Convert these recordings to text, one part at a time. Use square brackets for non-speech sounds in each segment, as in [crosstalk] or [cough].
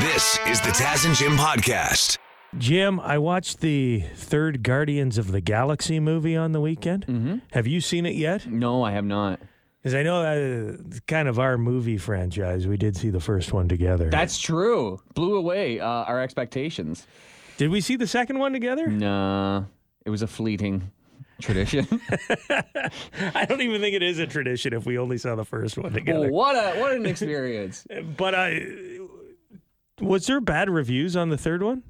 This is the Taz and Jim podcast. Jim, I watched the third Guardians of the Galaxy movie on the weekend. Mm-hmm. Have you seen it yet? No, I have not. Because I know that it's kind of our movie franchise. We did see the first one together. That's true. Blew away uh, our expectations. did we see the second one together? Nah, it was a fleeting tradition. [laughs] [laughs] I don't even think it is a tradition if we only saw the first one together. what a what an experience. But I was there bad reviews on the third one?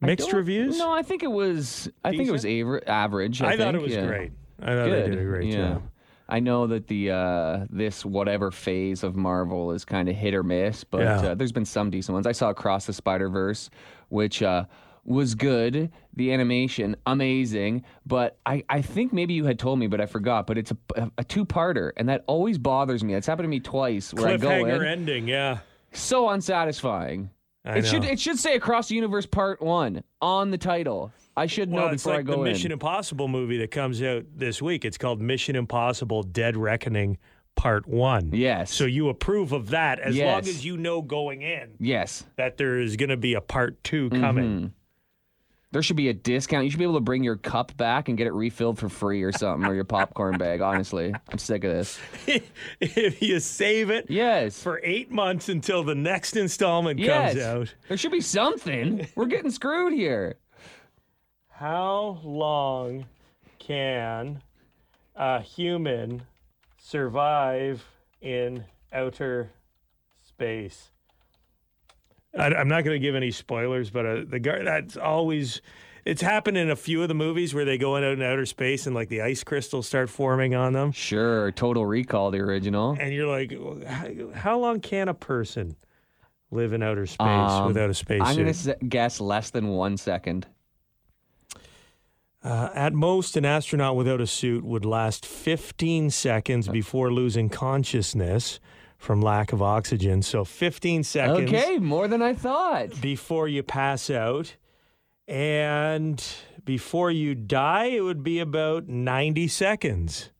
Mixed reviews? No, I think it was. I think it was aver- average. I, I, thought it was yeah. great. I thought Good. they did a great yeah. job. I know that the uh, this whatever phase of Marvel is kind of hit or miss, but Yeah. uh, there's been some decent ones. I saw Across the Spider Verse, which uh, was good. The animation amazing, but I, I think maybe you had told me, but I forgot. But it's a, a, two parter, and that always bothers me. It's happened to me twice where I go in ending, yeah. so unsatisfying. I it should it should say Across the Universe Part One on the title. I should know Well, it's before like I go the Mission in. Impossible movie that comes out this week. It's called Mission Impossible Dead Reckoning Part 1. Yes. So you approve of that as long as you know going in yes. that there is going to be a Part 2 coming. Mm-hmm. There should be a discount. You should be able to bring your cup back and get it refilled for free or something, or your popcorn bag. Honestly, I'm sick of this. [laughs] if you save it Yes. for eight months until the next installment yes. comes out. There should be something. We're getting screwed here. How long can a human survive in outer space? I, am not going to give any spoilers, but uh, the guy that's always it's happened in a few of the movies where they go out in outer space and like the ice crystals start forming on them, Sure. Total Recall, the original. and you're like, how, long can a person live in outer space Um, without a spacesuit? I'm going to guess less than one second. Uh, at most, an astronaut without a suit would last 15 seconds before losing consciousness from lack of oxygen. So 15 seconds Okay, more than I thought. before you pass out. And before you die, it would be about 90 seconds.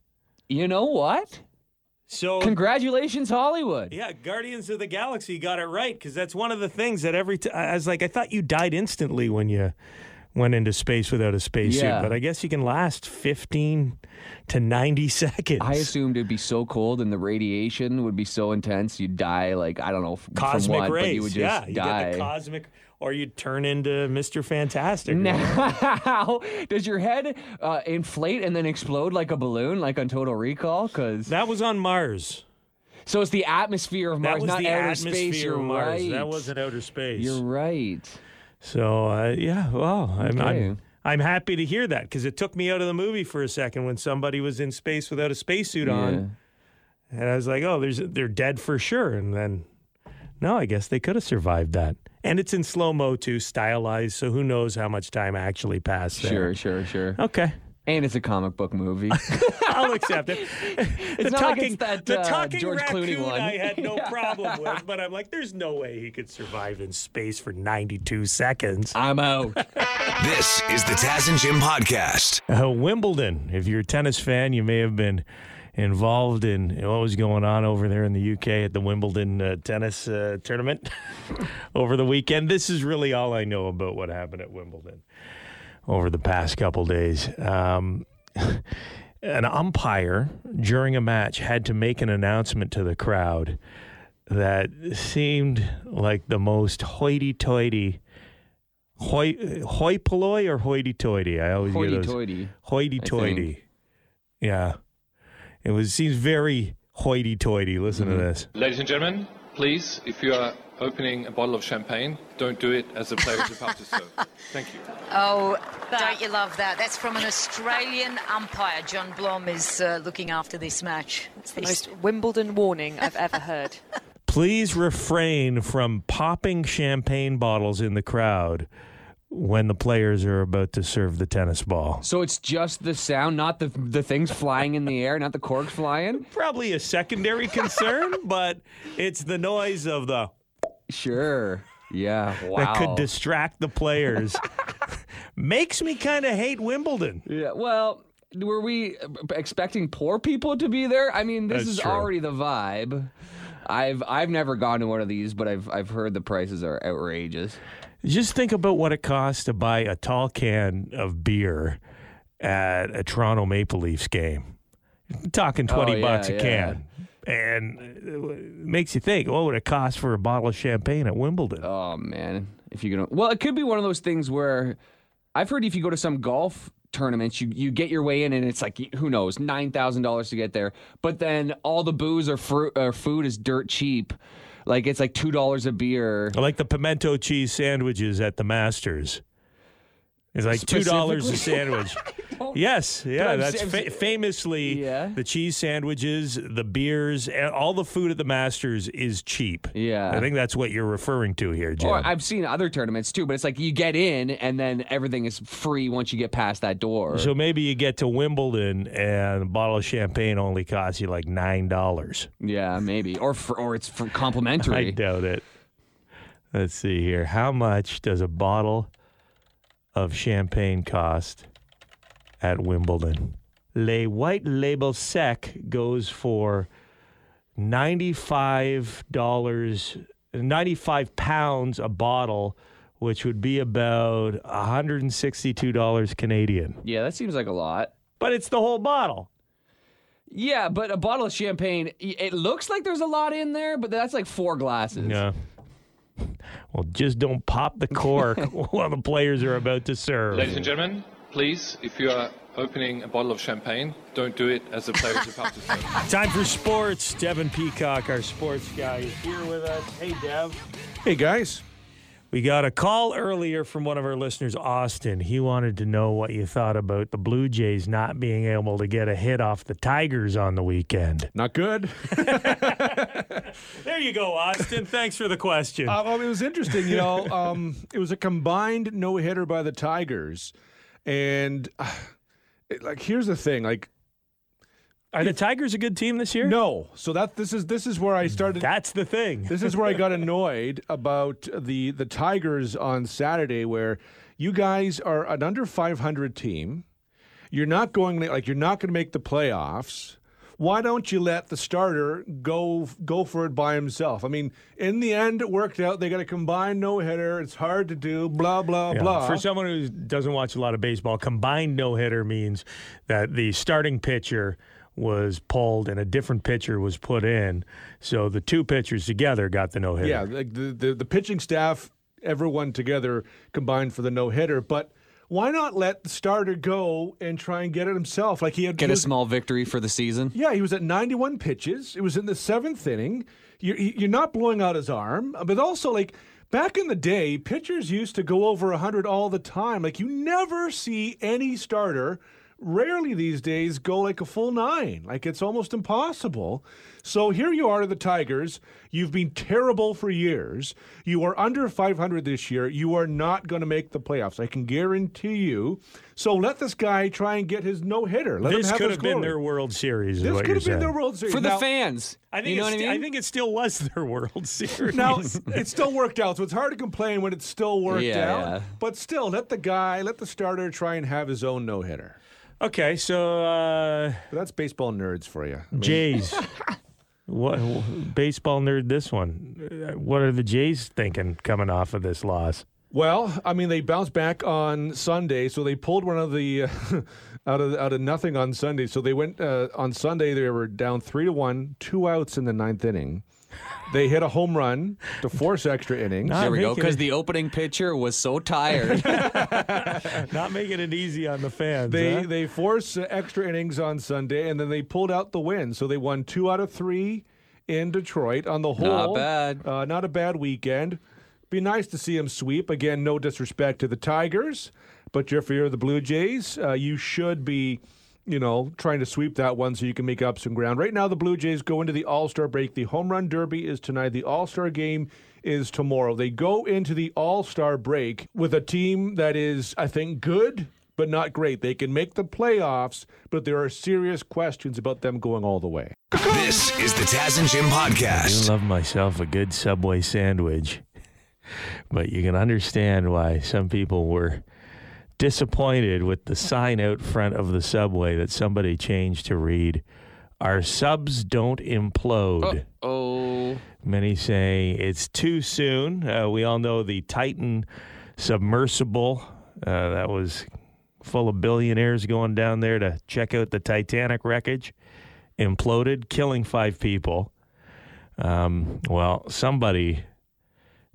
You know what? So, Congratulations, Hollywood. yeah, Guardians of the Galaxy got it right because that's one of the things that every time I was like, I thought you died instantly when you went into space without a spacesuit, Yeah. but I guess you can last 15 to 90 [laughs] seconds. I assumed it'd be so cold and the radiation would be so intense you'd die like I don't know cosmic from what, rays. but you would just yeah, you die. get the cosmic, or you'd turn into Mister Fantastic. [laughs] now, does your head uh, inflate and then explode like a balloon, like on Total Recall? Because That was on Mars. so it's the atmosphere of That Mars, was not the outer atmosphere space. You're of Mars. right. That wasn't outer space. You're right. So uh, yeah, well, I'm, Okay. I'm I'm happy to hear that because it took me out of the movie for a second when somebody was in space without a spacesuit on, and I was like, oh, there's they're dead for sure. And then, no, I guess they could have survived that. And it's in slow mo too, stylized, so who knows how much time actually passed there. Sure, sure, sure. Okay. And it's a comic book movie. [laughs] I'll accept it. [laughs] the not like it's that, the uh, talking George raccoon Clooney one. I had no [laughs] problem with, but I'm like, there's no way he could survive in space for 92 seconds. I'm out. This is the Taz and Jim podcast. Uh, Wimbledon. If you're a tennis fan, you may have been involved in what was going on over there in the UK at the Wimbledon uh, tennis uh, tournament over the weekend. This is really all I know about what happened at Wimbledon over the past couple days. Um, [laughs] an umpire during a match had to make an announcement to the crowd that seemed like the most hoity-toity. Hoi, hoi polloi or hoity-toity? I always get those Hoity-toity. hoity-toity. Yeah, it was seems very hoity-toity. Listen Mm-hmm. to this. Ladies and gentlemen, please, if you are opening a bottle of champagne, don't do it as the player is about to serve. Thank you. Oh, don't you love that? That's from an Australian umpire. John Blom is uh, looking after this match. It's the most Wimbledon warning I've ever heard. [laughs] Please refrain from popping champagne bottles in the crowd when the players are about to serve the tennis ball. So it's just the sound, not the the things flying in the air, not the corks flying. Probably a secondary concern, [laughs] but it's the noise of the Sure. Yeah. Wow. that could distract the players. [laughs] Makes me kind of hate Wimbledon. yeah. Well, were we expecting poor people to be there? I mean, this That's is true. already the vibe. I've I've never gone to one of these, but I've I've heard the prices are outrageous. Just think about what it costs to buy a tall can of beer at a Toronto Maple Leafs game. Talking 20 Oh, yeah, bucks a yeah. can. And it makes you think, what would it cost for a bottle of champagne at Wimbledon? Oh man, if you're gonna, well, it could be one of those things where I've heard if you go to some golf tournaments, you you get your way in, and it's like who knows, nine thousand dollars to get there, but then all the booze or or food is dirt cheap, like it's like two dollars a beer. I like the pimento cheese sandwiches at the Masters. It's like two dollars a [laughs] sandwich. yes, yeah, that's fa- famously Yeah. the cheese sandwiches, the beers, and all the food at the Masters is cheap. Yeah. I think that's what you're referring to here, Jim. Or I've seen other tournaments too, but it's like you get in and then everything is free once you get past that door. so maybe you get to Wimbledon and a bottle of champagne only costs you like nine dollars. yeah, maybe, or for, or it's for I doubt it. Let's see here. How much does a bottle of champagne cost at Wimbledon? Le White Label Sec goes for $95, 95 pounds a bottle, which would be about $162 Canadian. yeah, that seems like a lot. But it's the whole bottle. Yeah, but a bottle of champagne, it looks like there's a lot in there, but that's like four glasses. Yeah. Well, just don't pop the cork [laughs] while the players are about to serve. Ladies and gentlemen, please, if you are opening a bottle of champagne, don't do it as the players are about to serve. [laughs] Time for sports. Devin Peacock, our sports guy, is here with us. Hey, Dev. Hey guys, We got a call earlier from one of our listeners, Austin. He wanted to know what you thought about the Blue Jays not being able to get a hit off the Tigers on the weekend. not good. [laughs] There you go, Austin. Thanks for the question. Uh, well, it was interesting, you know. Um, it was a combined no hitter by the Tigers, and uh, it, like here's the thing, like Are the Tigers a good team this year? no. So that this is this is where I started. That's the thing. this is where I got [laughs] annoyed about the the Tigers on Saturday, where you guys are an under 500 team. You're not going like you're not going to make the playoffs. Why don't you let the starter go go for it by himself? I mean, in the end, it worked out. They got a combined no hitter. It's hard to do. Blah blah Yeah, blah. For someone who doesn't watch a lot of baseball, combined no hitter means that the starting pitcher was pulled and a different pitcher was put in. So the two pitchers together got the no hitter. Yeah, the, the the pitching staff, everyone together combined for the no hitter. But why not let the starter go and try and get it himself? Like he had Get he a small victory for the season. Yeah, he was at 91 pitches. It was in the seventh inning. You're, you're not blowing out his arm, but also like. Back in the day, pitchers used to go over 100 all the time. Like, you never see any starter, rarely these days, go like a full nine. Like, it's almost impossible. So here you are, the Tigers. You've been terrible for years. You are under 500 this year. You are not going to make the playoffs. I can guarantee you. So let this guy try and get his no hitter. Let him This have could his have been their World Series. Is This what could you're have been their World Series For the Now- fans. I think you know it's, what I mean? I think it still was [laughs] their World Series. Now it still worked out, so it's hard to complain when it still worked Yeah, out. yeah. But still, let the guy, let the starter try and have his own no hitter. Okay, so uh, That's baseball nerds for you. I mean, Jays. [laughs] what baseball nerd? This one. What are the Jays thinking coming off of this loss? Well, I mean, they bounced back on Sunday, so they pulled one of the uh, [laughs] out of out of nothing on Sunday. So they went uh, on Sunday. They were down three to one, two outs in the ninth inning. They hit a home run to force extra innings. Not There we go. Because the opening pitcher was so tired. [laughs] [laughs] Not making it easy on the fans. They huh? they forced uh, extra innings on Sunday, and then they pulled out the win. So they won two out of three in Detroit. On the whole, not bad. Uh, not a bad weekend. Be nice to see them sweep again. No disrespect to the Tigers, but if you're the Blue Jays, uh, you should be, you know, trying to sweep that one so you can make up some ground. Right now, the Blue Jays go into the All Star break. The Home Run Derby is tonight. The All Star game is tomorrow. They go into the All Star break with a team that is, I think, good but not great. They can make the playoffs, but there are serious questions about them going all the way. This is the Taz and Jim podcast. I podcast. love myself a good Subway sandwich, [laughs] but you can understand why some people were disappointed with the sign out front of the Subway that somebody changed to read our subs don't implode. Oh, Many say it's too soon. Uh, we all know the Titan submersible uh, that was full of billionaires going down there to check out the Titanic wreckage imploded, killing five people. Um, well, somebody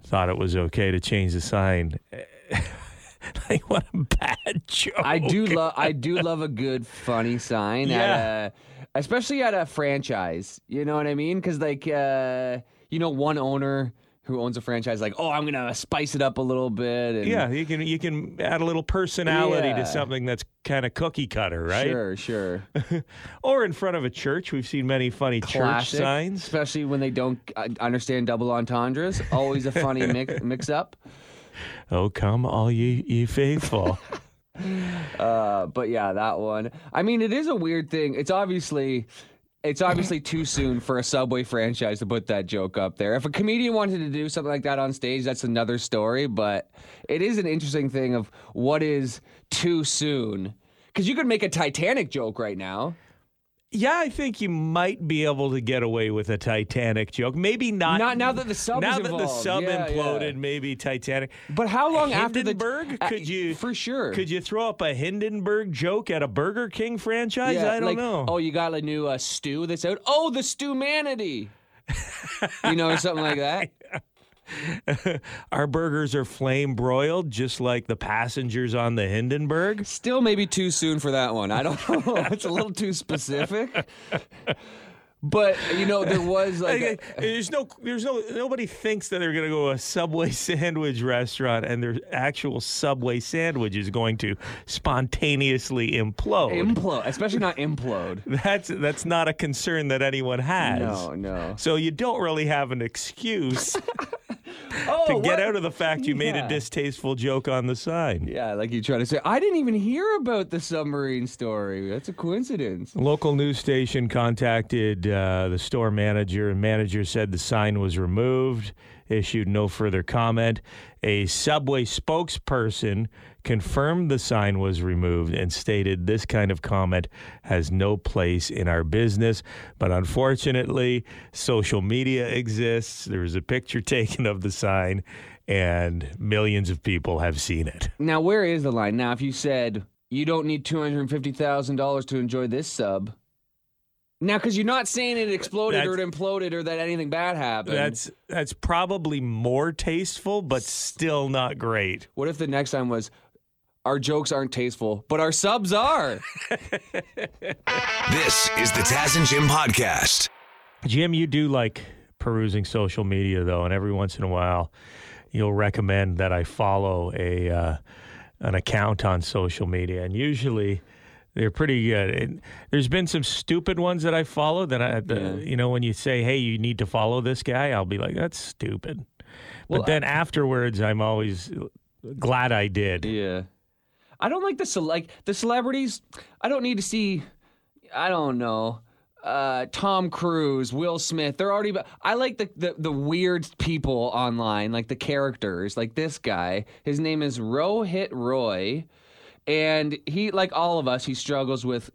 thought it was okay to change the sign. [laughs] [laughs] like what a bad [laughs] joke! I do love I do love a good funny sign Yeah. at a, especially at a franchise. You know what I mean? Because like uh, you know, one owner who owns a franchise, like, oh, I'm gonna spice it up a little bit. And Yeah, you can you can add a little personality Yeah. to something that's kind of cookie cutter, right? Sure, sure. [laughs] Or in front of a church, we've seen many funny Classic, church signs. especially when they don't uh, understand double entendres. Always a funny mix, mix up. [laughs] Oh, come all ye ye faithful. [laughs] Uh, but yeah, that one. I mean, it is a weird thing. It's obviously. It's obviously too soon for a Subway franchise to put that joke up there. If a comedian wanted to do something like that on stage, that's another story. But it is an interesting thing of what is too soon. Because you could make a Titanic joke right now. Yeah, I think you might be able to get away with a Titanic joke. Maybe not. Not now that the sub now that the sub Yeah, imploded, yeah. maybe Titanic. But how long after the Hindenburg? Could you- for sure? Could you throw up a Hindenburg joke at a Burger King franchise? I don't like, know. Oh, you got a new uh, stew that's out. Oh, the stewmanity. you know, or something like that. [laughs] [laughs] Our burgers are flame broiled, just like the passengers on the Hindenburg. Still, maybe too soon for that one. I don't know. [laughs] it's a little too specific. [laughs] But you know, there was [laughs] like a- there's no, there's no, nobody thinks that they're going to go to a Subway [laughs] sandwich restaurant and their actual Subway sandwich is going to spontaneously implode. implode, [laughs] especially not implode. that's that's not a concern that anyone has. No, no. So you don't really have an excuse Oh, to get what? out of the fact you made a distasteful joke on the sign. Yeah, like you try to say, I didn't even hear about the submarine story. That's a coincidence. Local news station contacted uh, the store manager, and manager said the sign was removed, issued no further comment. A Subway spokesperson confirmed the sign was removed and stated this kind of comment has no place in our business. But unfortunately, social media exists. There was a picture [laughs] taken of the sign, and millions of people have seen it. Now, where is the line? Now, if you said you don't need two hundred fifty thousand dollars to enjoy this sub. Now, because you're not saying it exploded or it imploded or that anything bad happened. That's that's probably more tasteful, but still not great. What if the next time was, our jokes aren't tasteful, but our subs are? [laughs] This is the Taz and Jim podcast. Jim, you do like perusing social media though, and every once in a while, you'll recommend that I follow a uh, an account on social media, and usually. They're pretty good. And there's been some stupid ones that I follow that I, the, Yeah. you know, when you say, "Hey, you need to follow this guy," I'll be like, "That's stupid." Well, but then afterwards, I'm always glad I did. yeah. I don't like the ce- like the celebrities. I don't need to see. I don't know. Uh, Tom Cruise, Will Smith. They're already. I like the, the the weird people online, like the characters, like this guy. His name is Rohit Roy, and he, like all of us, he struggles with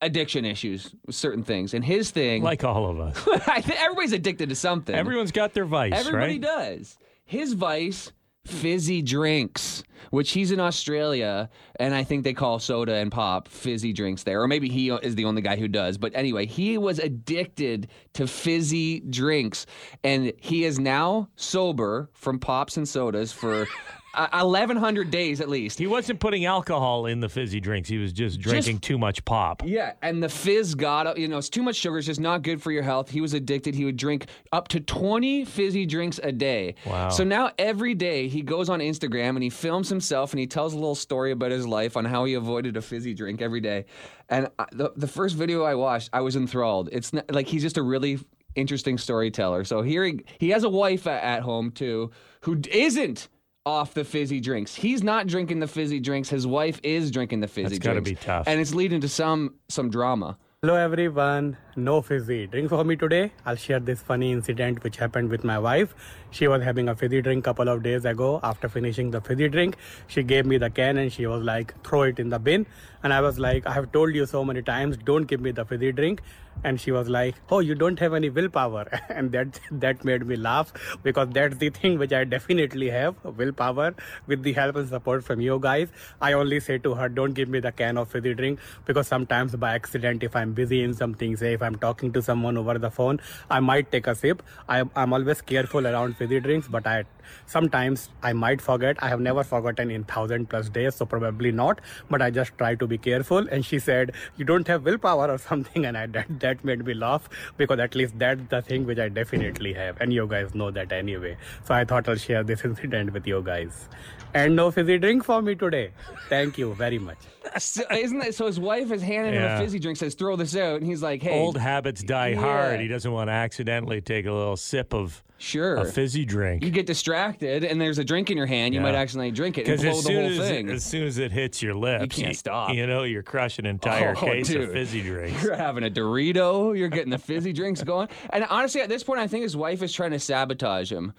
addiction issues with certain things. And his thing, Like all of us, [laughs] everybody's addicted to something. everyone's got their vice, Everybody right? does. His vice, fizzy drinks, which he's in Australia, and I think they call soda and pop fizzy drinks there. Or maybe he is the only guy who does. But anyway, he was addicted to fizzy drinks, and he is now sober from pops and sodas for [laughs] uh, 1,100 days at least. He wasn't putting alcohol in the fizzy drinks. He was just drinking too much pop. Yeah, and the fizz got you know it's too much sugar. It's just not good for your health. He was addicted. He would drink up to twenty fizzy drinks a day. Wow. So now every day he goes on Instagram and he films himself and he tells a little story about his life on how he avoided a fizzy drink every day. And I, the the first video I watched, I was enthralled. It's not, like he's just a really interesting storyteller. So here he he has a wife a- at home too who isn't off the fizzy drinks. He's not drinking the fizzy drinks. His wife is drinking the fizzy That's gotta drinks. be tough. And it's leading to some some drama. Hello everyone, no fizzy. Drink for me today. I'll share this funny incident which happened with my wife. She was having a fizzy drink couple of days ago. After finishing the fizzy drink, she gave me the can and she was like, throw it in the bin. And I was like, I have told you so many times, don't give me the fizzy drink. And she was like, oh, you don't have any willpower. [laughs] And that that made me laugh because that's the thing which I definitely have, willpower. With the help and support from you guys, I only say to her, don't give me the can of fizzy drink because sometimes by accident, if I'm busy in something, say if I'm talking to someone over the phone, I might take a sip. I, I'm always careful around fizzy drinks, but I sometimes I might forget. I have never forgotten in thousand plus days, so probably not. But I just try to be careful. And she said, "You don't have willpower or [laughs] something," and I that that made me laugh because at least that's the thing which I definitely have, and you guys know that anyway. So I thought I'll share this [laughs] incident with you guys. And no fizzy drink for me today. Thank you very much. So, isn't that so? His wife is handing him a fizzy drink, says, "Throw this out," and he's like, "Hey, Old habits die Yeah. hard. He doesn't want to accidentally take a little sip of sure." a fizzy drink. you get distracted, and there's a drink in your hand. You Yeah. might accidentally drink it and blow as the soon whole as, thing. It, as soon as it hits your lips, you can't you, stop. You know, you're crushing an entire Oh, case dude. of fizzy drinks. You're having a Dorito. You're getting the fizzy drinks going. And honestly, at this point, I think his wife is trying to sabotage him.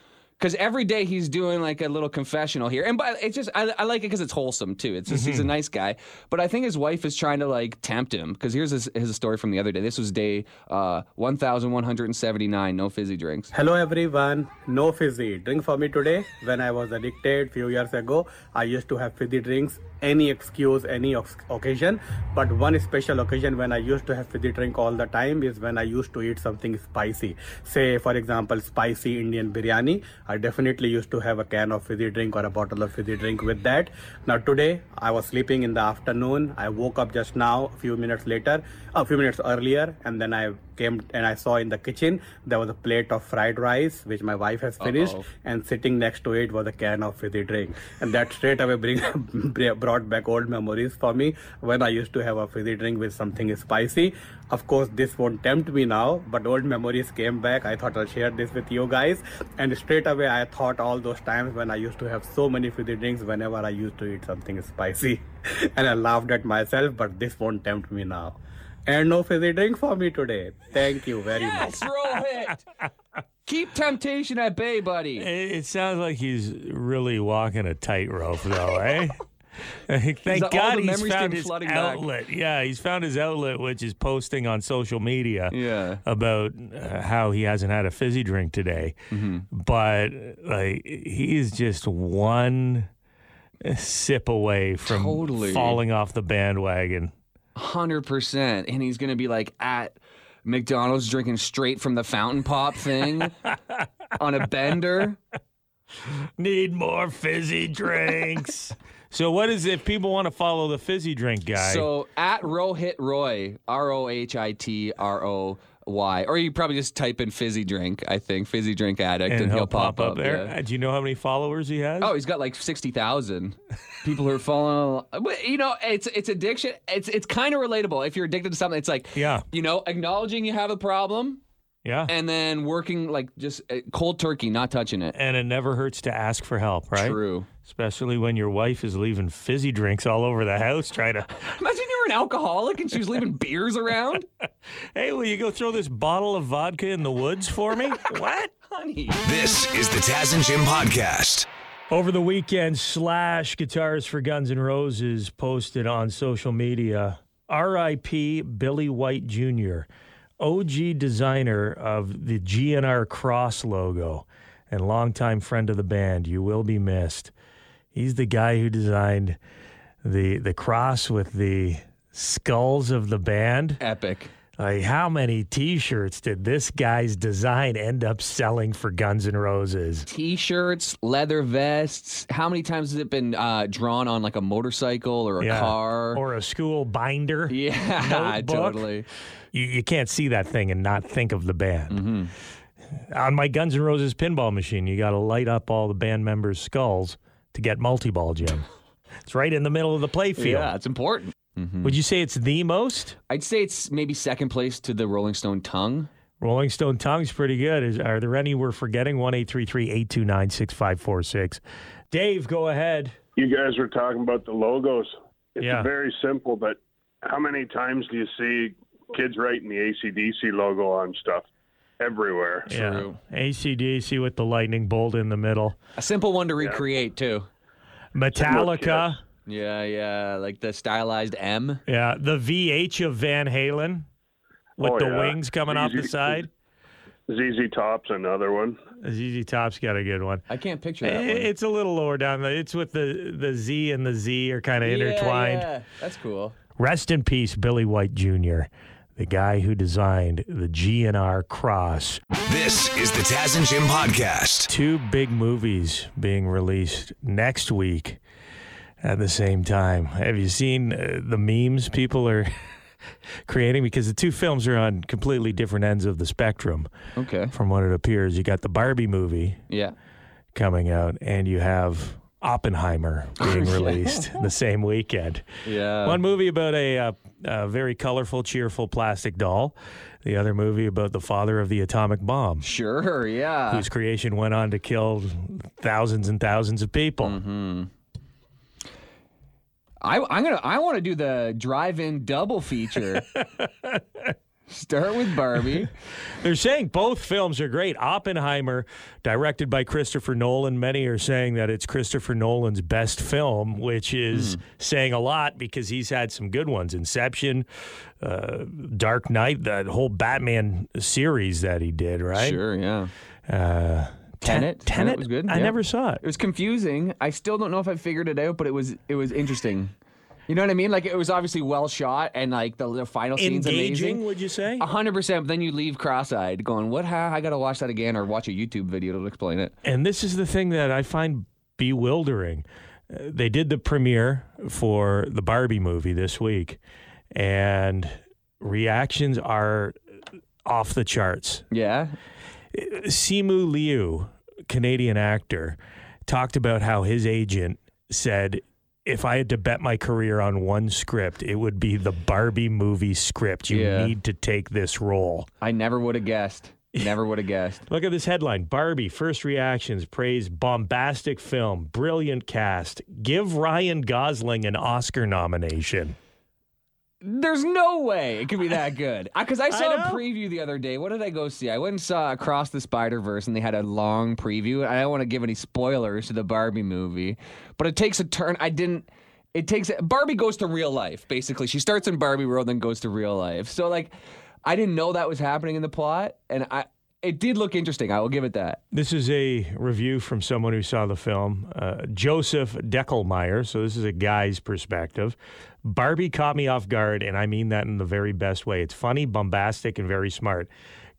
Because every day he's doing like a little confessional here, and but it's just I, I like it because it's wholesome too. It's just he's Mm-hmm. a nice guy, but I think his wife is trying to like tempt him. Because here's his, his story from the other day. This was day uh, 1,179. No fizzy drinks. Hello everyone. No fizzy drink for me today. When I was addicted few years ago, I used to have fizzy drinks any excuse, any oc- occasion. But one special occasion when I used to have fizzy drink all the time is when I used to eat something spicy. Say for example, spicy Indian biryani. I definitely used to have a can of fizzy drink or a bottle of fizzy drink with that. Now today I was sleeping in the afternoon. I woke up just now, a few minutes later, a few minutes earlier, and then I came and I saw in the kitchen there was a plate of fried rice which my wife has finished, Uh-oh. and sitting next to it was a can of fizzy drink, and that straight away bring [laughs] brought back old memories for me when I used to have a fizzy drink with something spicy. Of course, this won't tempt me now, but old memories came back. I thought I'll share this with you guys, and straight away I thought all those times when I used to have so many fizzy drinks whenever I used to eat something spicy, [laughs] and I laughed at myself. But this won't tempt me now. And no fizzy drink for me today. Thank you very much. Yes, Rohit. [laughs] Keep temptation at bay, buddy. It, it sounds like he's really walking a tightrope, though, [laughs] eh? [laughs] Thank all God he's found his flooding back. outlet. Yeah, he's found his outlet, which is posting on social media Yeah. about uh, how he hasn't had a fizzy drink today. Mm-hmm. But like, he is just one sip away from Totally. falling off the bandwagon. Hundred percent, and he's gonna be like at McDonald's drinking straight from the fountain pop thing [laughs] on a bender. Need more fizzy drinks. [laughs] so, what is if people want to follow the fizzy drink guy? So at Rohit Roy, R O H I T R O Y, or you probably just type in fizzy drink. I think fizzy drink addict, and he'll, pop, up, there. yeah. Uh, Do you know how many followers he has? Oh, he's got like sixty thousand people who are following. But, You know, it's it's addiction. It's it's kind of relatable. If you're addicted to something, it's like Yeah. you know, acknowledging you have a problem yeah. and then working like just uh, cold turkey, not touching it. and it never hurts to ask for help, right? True. Especially when your wife is leaving fizzy drinks all over the house, trying to, [laughs] Imagine you were an alcoholic and she was leaving beers around. [laughs] hey, will you go throw this bottle of vodka in the woods for me? [laughs] what? Honey. This is the Taz and Jim podcast. Over the weekend, Slash Guitars for Guns N' Roses posted on social media R.I.P. Billy White Jr., OG designer of the GNR Cross logo and longtime friend of the band. You will be missed. He's the guy who designed the the cross with the skulls of the band. Epic. Like, how many T-shirts did this guy's design end up selling for Guns N' Roses? T-shirts, leather vests. How many times has it been uh, drawn on like a motorcycle or a Yeah. car? or a school binder. [laughs] yeah, notebook. totally. You, you can't see that thing and not think of the band. Mm-hmm. On my Guns N' Roses pinball machine, you got to light up all the band members' skulls to get multi-ball, Jim. [laughs] it's right in the middle of the playfield. Yeah, it's important. Mm-hmm. Would you say it's the most? I'd say it's maybe second place to the Rolling Stone tongue. Rolling Stone tongue's pretty good. Is, are there any we're forgetting? One eight three three eight two nine six five four six. Dave, go ahead. You guys were talking about the logos. It's Yeah. very simple, but how many times do you see kids writing the ACDC logo on stuff? everywhere. Yeah. ACDC with the lightning bolt in the middle. A simple one to recreate too. Metallica. Yeah, yeah, like the stylized M. Yeah. The VH of Van Halen with Oh, the yeah. wings coming off the side. ZZ Top's another one. ZZ Top's got a good one. I can't picture that one. It's a little lower down. It's with the the Z and the Z are kind of Yeah, intertwined. yeah, that's cool. Rest in peace, Billy White Jr., the guy who designed the GNR Cross. This is the Taz and Jim podcast. Two big movies being released next week at the same time. Have you seen uh, the memes people are [laughs] creating? Because the two films are on completely different ends of the spectrum Okay. from what it appears. You got the Barbie movie Yeah. coming out, and you have Oppenheimer [laughs] being released the same weekend. Yeah. One movie about a, uh, a very colorful, cheerful plastic doll. The other movie about the father of the atomic bomb, Sure, yeah. whose creation went on to kill thousands and thousands of people. Mm-hmm. I, I'm gonna. I want to do the drive-in double feature. [laughs] Start with Barbie. They're saying both films are great. Oppenheimer, directed by Christopher Nolan. Many are saying that it's Christopher Nolan's best film, which is saying a lot because he's had some good ones. Inception, uh, Dark Knight, that whole Batman series that he did, right? Sure, yeah. Uh, Tenet. Tenet, Tenet was good. I yeah. never saw it. It was confusing. I still don't know if I figured it out, but it was it was interesting. You know what I mean? Like it was obviously well shot, and like the, the final scene's Engaging, amazing. would you say? Hundred percent. But then you leave cross-eyed, going, "What? How? I gotta watch that again, or watch a YouTube video to explain it." And this is the thing that I find bewildering. Uh, they did the premiere for the Barbie movie this week, and reactions are off the charts. Yeah. Simu Liu, Canadian actor, talked about how his agent said, if I had to bet my career on one script, it would be the Barbie movie script. You Yeah. need to take this role. I never would have guessed. Never would have guessed. [laughs] Look at this headline Barbie, first reactions praise bombastic film, brilliant cast. Give Ryan Gosling an Oscar nomination. There's no way it could be that [laughs] good. Because I, saw a preview the other day. What did I go see? I went and saw Across the Spider Verse, and they had a long preview. I don't want to give any spoilers to the Barbie movie, but it takes a turn. I didn't. It takes Barbie goes to real life. Basically, she starts in Barbie World, and then goes to real life. So like, I didn't know that was happening in the plot, and I. It did look interesting. I will give it that. This is a review from someone who saw the film, uh, Joseph Deckelmeier. So, this is a guy's perspective. Barbie caught me off guard, and I mean that in the very best way. It's funny, bombastic, and very smart.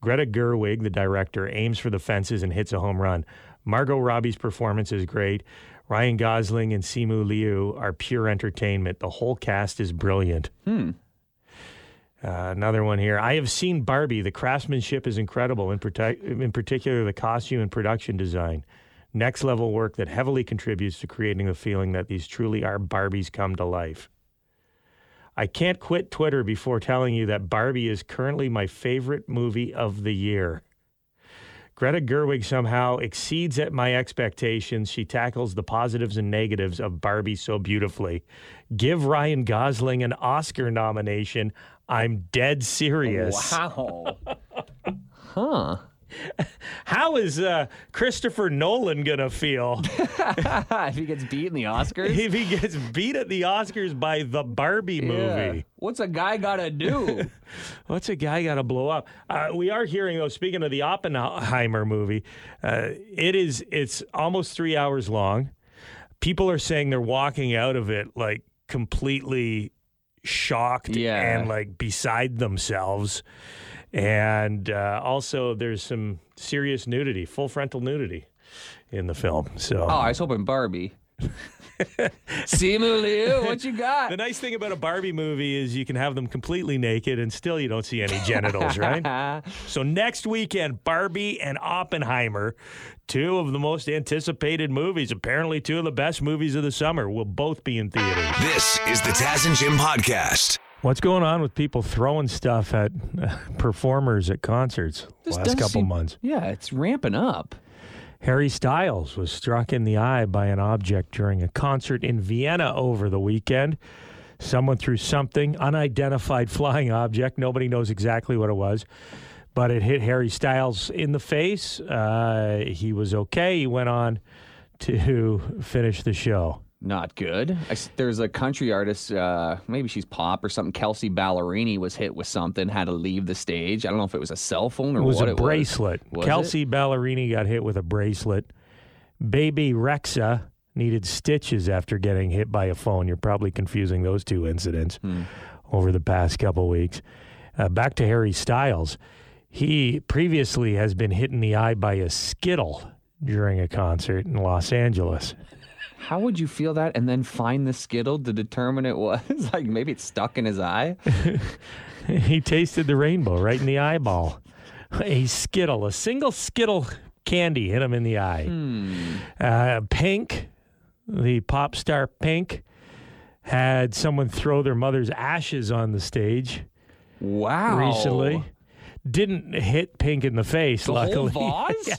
Greta Gerwig, the director, aims for the fences and hits a home run. Margot Robbie's performance is great. Ryan Gosling and Simu Liu are pure entertainment. The whole cast is brilliant. Hmm. Uh, another one here. I have seen Barbie. The craftsmanship is incredible, in, partic- in particular the costume and production design. Next level work that heavily contributes to creating the feeling that these truly are Barbies come to life. I can't quit Twitter before telling you that Barbie is currently my favorite movie of the year. Greta Gerwig somehow exceeds at my expectations. She tackles the positives and negatives of Barbie so beautifully. Give Ryan Gosling an Oscar nomination. I'm dead serious. Wow. [laughs] huh. [laughs] How is uh, Christopher Nolan going to feel [laughs] if he gets beat in the Oscars, if he gets beat at the Oscars by the Barbie movie? Yeah. What's a guy got to do? [laughs] What's a guy got to blow up? Uh, we are hearing though. Speaking of the Oppenheimer movie, uh, it is it's almost three hours long. People are saying they're walking out of it like completely shocked Yeah. and like beside themselves. And uh, also, there's some serious nudity, full frontal nudity, in the film. So Oh, I was hoping Barbie. [laughs] Simu Liu, what you got? The nice thing about a Barbie movie is you can have them completely naked and still you don't see any genitals, right? [laughs] So next weekend, Barbie and Oppenheimer, two of the most anticipated movies, apparently two of the best movies of the summer, will both be in theaters. This is the Taz and Jim podcast. What's going on with people throwing stuff at uh, [laughs] performers at concerts This last couple seem- months? Yeah, it's ramping up. Harry Styles was struck in the eye by an object during a concert in Vienna over the weekend. Someone threw something, unidentified flying object. Nobody knows exactly what it was. but it hit Harry Styles in the face. Uh, he was okay. He went on to [laughs] finish the show. Not good. I there's a country artist, uh, maybe she's pop or something. Kelsea Ballerini was hit with something, had to leave the stage. I don't know if it was a cell phone or It was what a it bracelet. Was. Kelsea? Ballerini got hit with a bracelet. Bebe Rexha needed stitches after getting hit by a phone. You're probably confusing those two incidents Hmm. over the past couple weeks. Uh, back to Harry Styles. He previously has been hit in the eye by a skittle during a concert in Los Angeles. How would you feel that and then find the skittle to determine it was? [laughs] like maybe it's stuck in his eye? [laughs] he tasted the rainbow right in the eyeball. A skittle, a single skittle candy hit him in the eye. Uh, Pink, the pop star Pink, had someone throw their mother's ashes on the stage Wow. recently. Didn't hit Pink in the face, The luckily. whole [laughs] vase?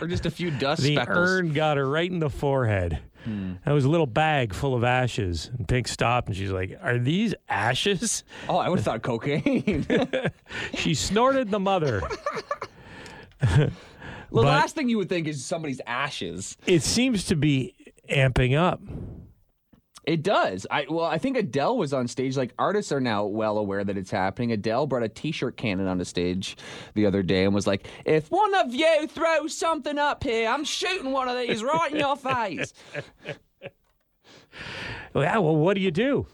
Or just a few dust the speckles? urn got her right in the forehead. Hmm. That was a little bag full of ashes. And Pink stopped and she's like, Are these ashes? Oh, I would have thought cocaine. [laughs] She snorted the mother. [laughs] [laughs] the last thing you would think is somebody's ashes. It seems to be amping up. It does. I well, I think Adele was on stage. Like artists are now well aware that it's happening. Adele brought a T-shirt cannon on the stage the other day and was like, "If one of you throws something up here, I'm shooting one of these right in your face." [laughs] Yeah, well, what do you do?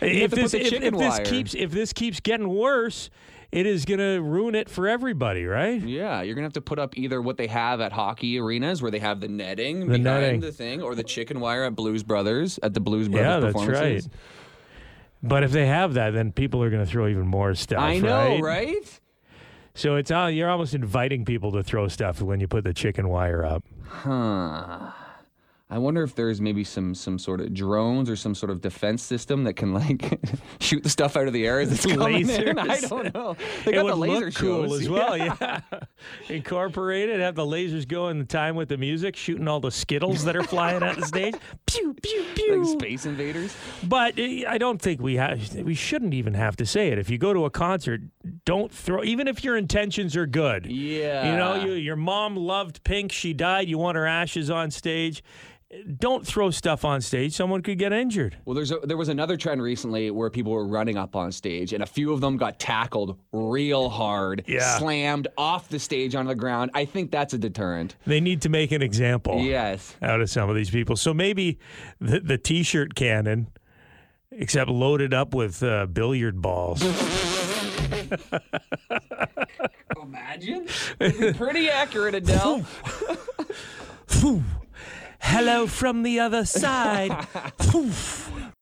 have if this, if, if this keeps if this keeps getting worse, it is going to ruin it for everybody, right? Yeah, you're gonna have to put up either what they have at hockey arenas, where they have the netting The behind netting. the thing, or the chicken wire at Blues Brothers at the Blues Brothers Yeah, that's right. But if they have that, then people are going to throw even more stuff. I know, right? right? So it's all, you're almost inviting people to throw stuff when you put the chicken wire up. Huh. I wonder if there's maybe some some sort of drones or some sort of defense system that can like [laughs] shoot the stuff out of the air as it's coming in. I don't know. They it got would the laser look cool shows. as well. Yeah, [laughs] incorporate it. Have the lasers go in the time with the music, shooting all the skittles that are flying at the stage. Pew [laughs] pew pew. Like Space Invaders. But uh, I don't think we have. We shouldn't even have to say it. If you go to a concert, don't throw. Even if your intentions are good. Yeah. You know, you, your mom loved Pink. She died. You want her ashes on stage. Don't throw stuff on stage. Someone could get injured. Well, there's a, there was another trend recently where people were running up on stage, and a few of them got tackled real hard, Yeah. slammed off the stage onto the ground. I think that's a deterrent. They need to make an example. Yes. out of some of these people. So maybe the, the t-shirt cannon, except loaded up with uh, billiard balls. [laughs] Imagine. Pretty accurate, Adele. Hello from the other side. [laughs] [laughs]